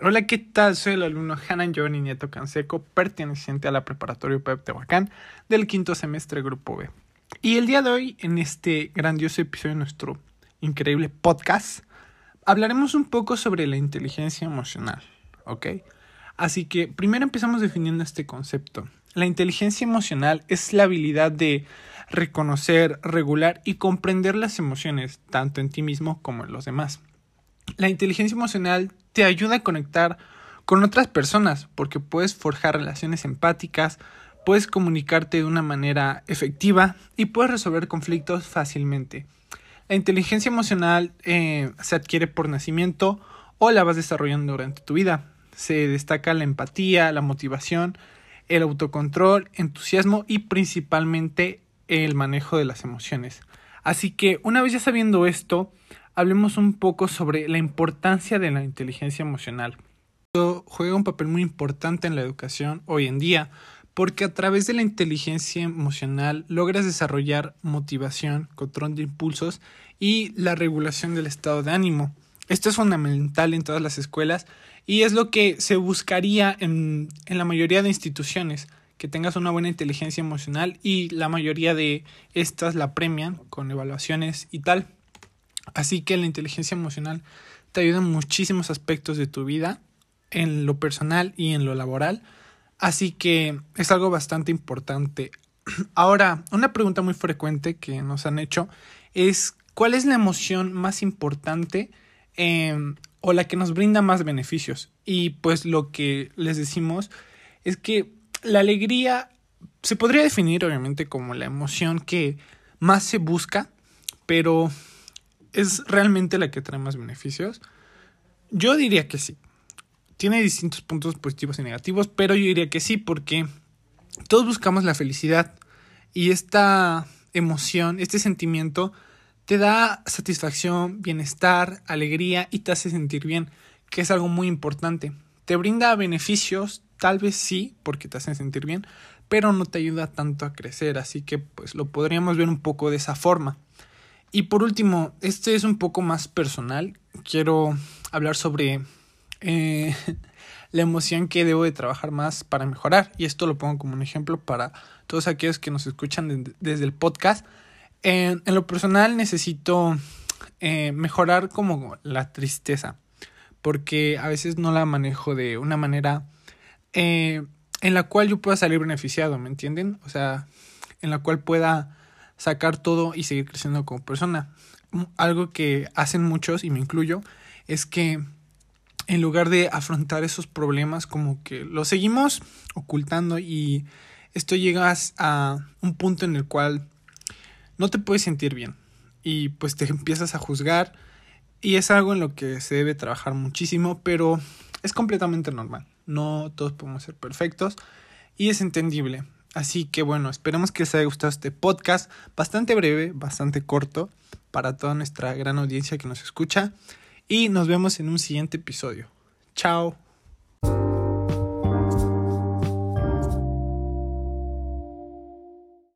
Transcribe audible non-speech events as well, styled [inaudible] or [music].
Hola, ¿qué tal? Soy el alumno Hanan Giovanni Nieto Canseco, perteneciente a la preparatoria UPEP Tehuacán del quinto semestre Grupo B. Y el día de hoy, en este grandioso episodio de nuestro increíble podcast, hablaremos un poco sobre la inteligencia emocional, ¿ok? Así que primero empezamos definiendo este concepto. La inteligencia emocional es la habilidad de reconocer, regular y comprender las emociones, tanto en ti mismo como en los demás. La inteligencia emocional te ayuda a conectar con otras personas porque puedes forjar relaciones empáticas, puedes comunicarte de una manera efectiva y puedes resolver conflictos fácilmente. La inteligencia emocional eh, se adquiere por nacimiento o la vas desarrollando durante tu vida. Se destaca la empatía, la motivación, el autocontrol, entusiasmo y principalmente el manejo de las emociones. Así que una vez ya sabiendo esto, hablemos un poco sobre la importancia de la inteligencia emocional. Esto juega un papel muy importante en la educación hoy en día porque a través de la inteligencia emocional logras desarrollar motivación, control de impulsos y la regulación del estado de ánimo. Esto es fundamental en todas las escuelas y es lo que se buscaría en, en la mayoría de instituciones, que tengas una buena inteligencia emocional y la mayoría de estas la premian con evaluaciones y tal. Así que la inteligencia emocional te ayuda en muchísimos aspectos de tu vida, en lo personal y en lo laboral. Así que es algo bastante importante. [clears throat] Ahora, una pregunta muy frecuente que nos han hecho es ¿cuál es la emoción más importante em, o la que nos brinda más beneficios? Y pues lo que les decimos es que la alegría se podría definir obviamente como la emoción que más se busca, pero ¿Es realmente la que trae más beneficios? Yo diría que sí. Tiene distintos puntos positivos y negativos, pero yo diría que sí porque todos buscamos la felicidad y esta emoción, este sentimiento te da satisfacción, bienestar, alegría y te hace sentir bien, que es algo muy importante. Te brinda beneficios, tal vez sí, porque te hacen sentir bien, pero no te ayuda tanto a crecer, así que pues lo podríamos ver un poco de esa forma. Y por último, este es un poco más personal. Quiero hablar sobre eh, [laughs] la emoción que debo de trabajar más para mejorar. Y esto lo pongo como un ejemplo para todos aquellos que nos escuchan desde el podcast. en lo personal necesito eh, mejorar como la tristeza. Porque a veces no la manejo de una manera eh, en la cual yo pueda salir beneficiado, ¿me entienden? O sea, en la cual pueda sacar todo y seguir creciendo como persona. Algo que hacen muchos, y me incluyo, es que en lugar de afrontar esos problemas, como que los seguimos ocultando y esto llegas a un punto en el cual no te puedes sentir bien y pues te empiezas a juzgar y es algo en lo que se debe trabajar muchísimo, pero es completamente normal. No todos podemos ser perfectos y es entendible. Así que bueno, esperemos que les haya gustado este podcast, bastante breve, bastante corto, para toda nuestra gran audiencia que nos escucha. Y nos vemos en un siguiente episodio. Chao.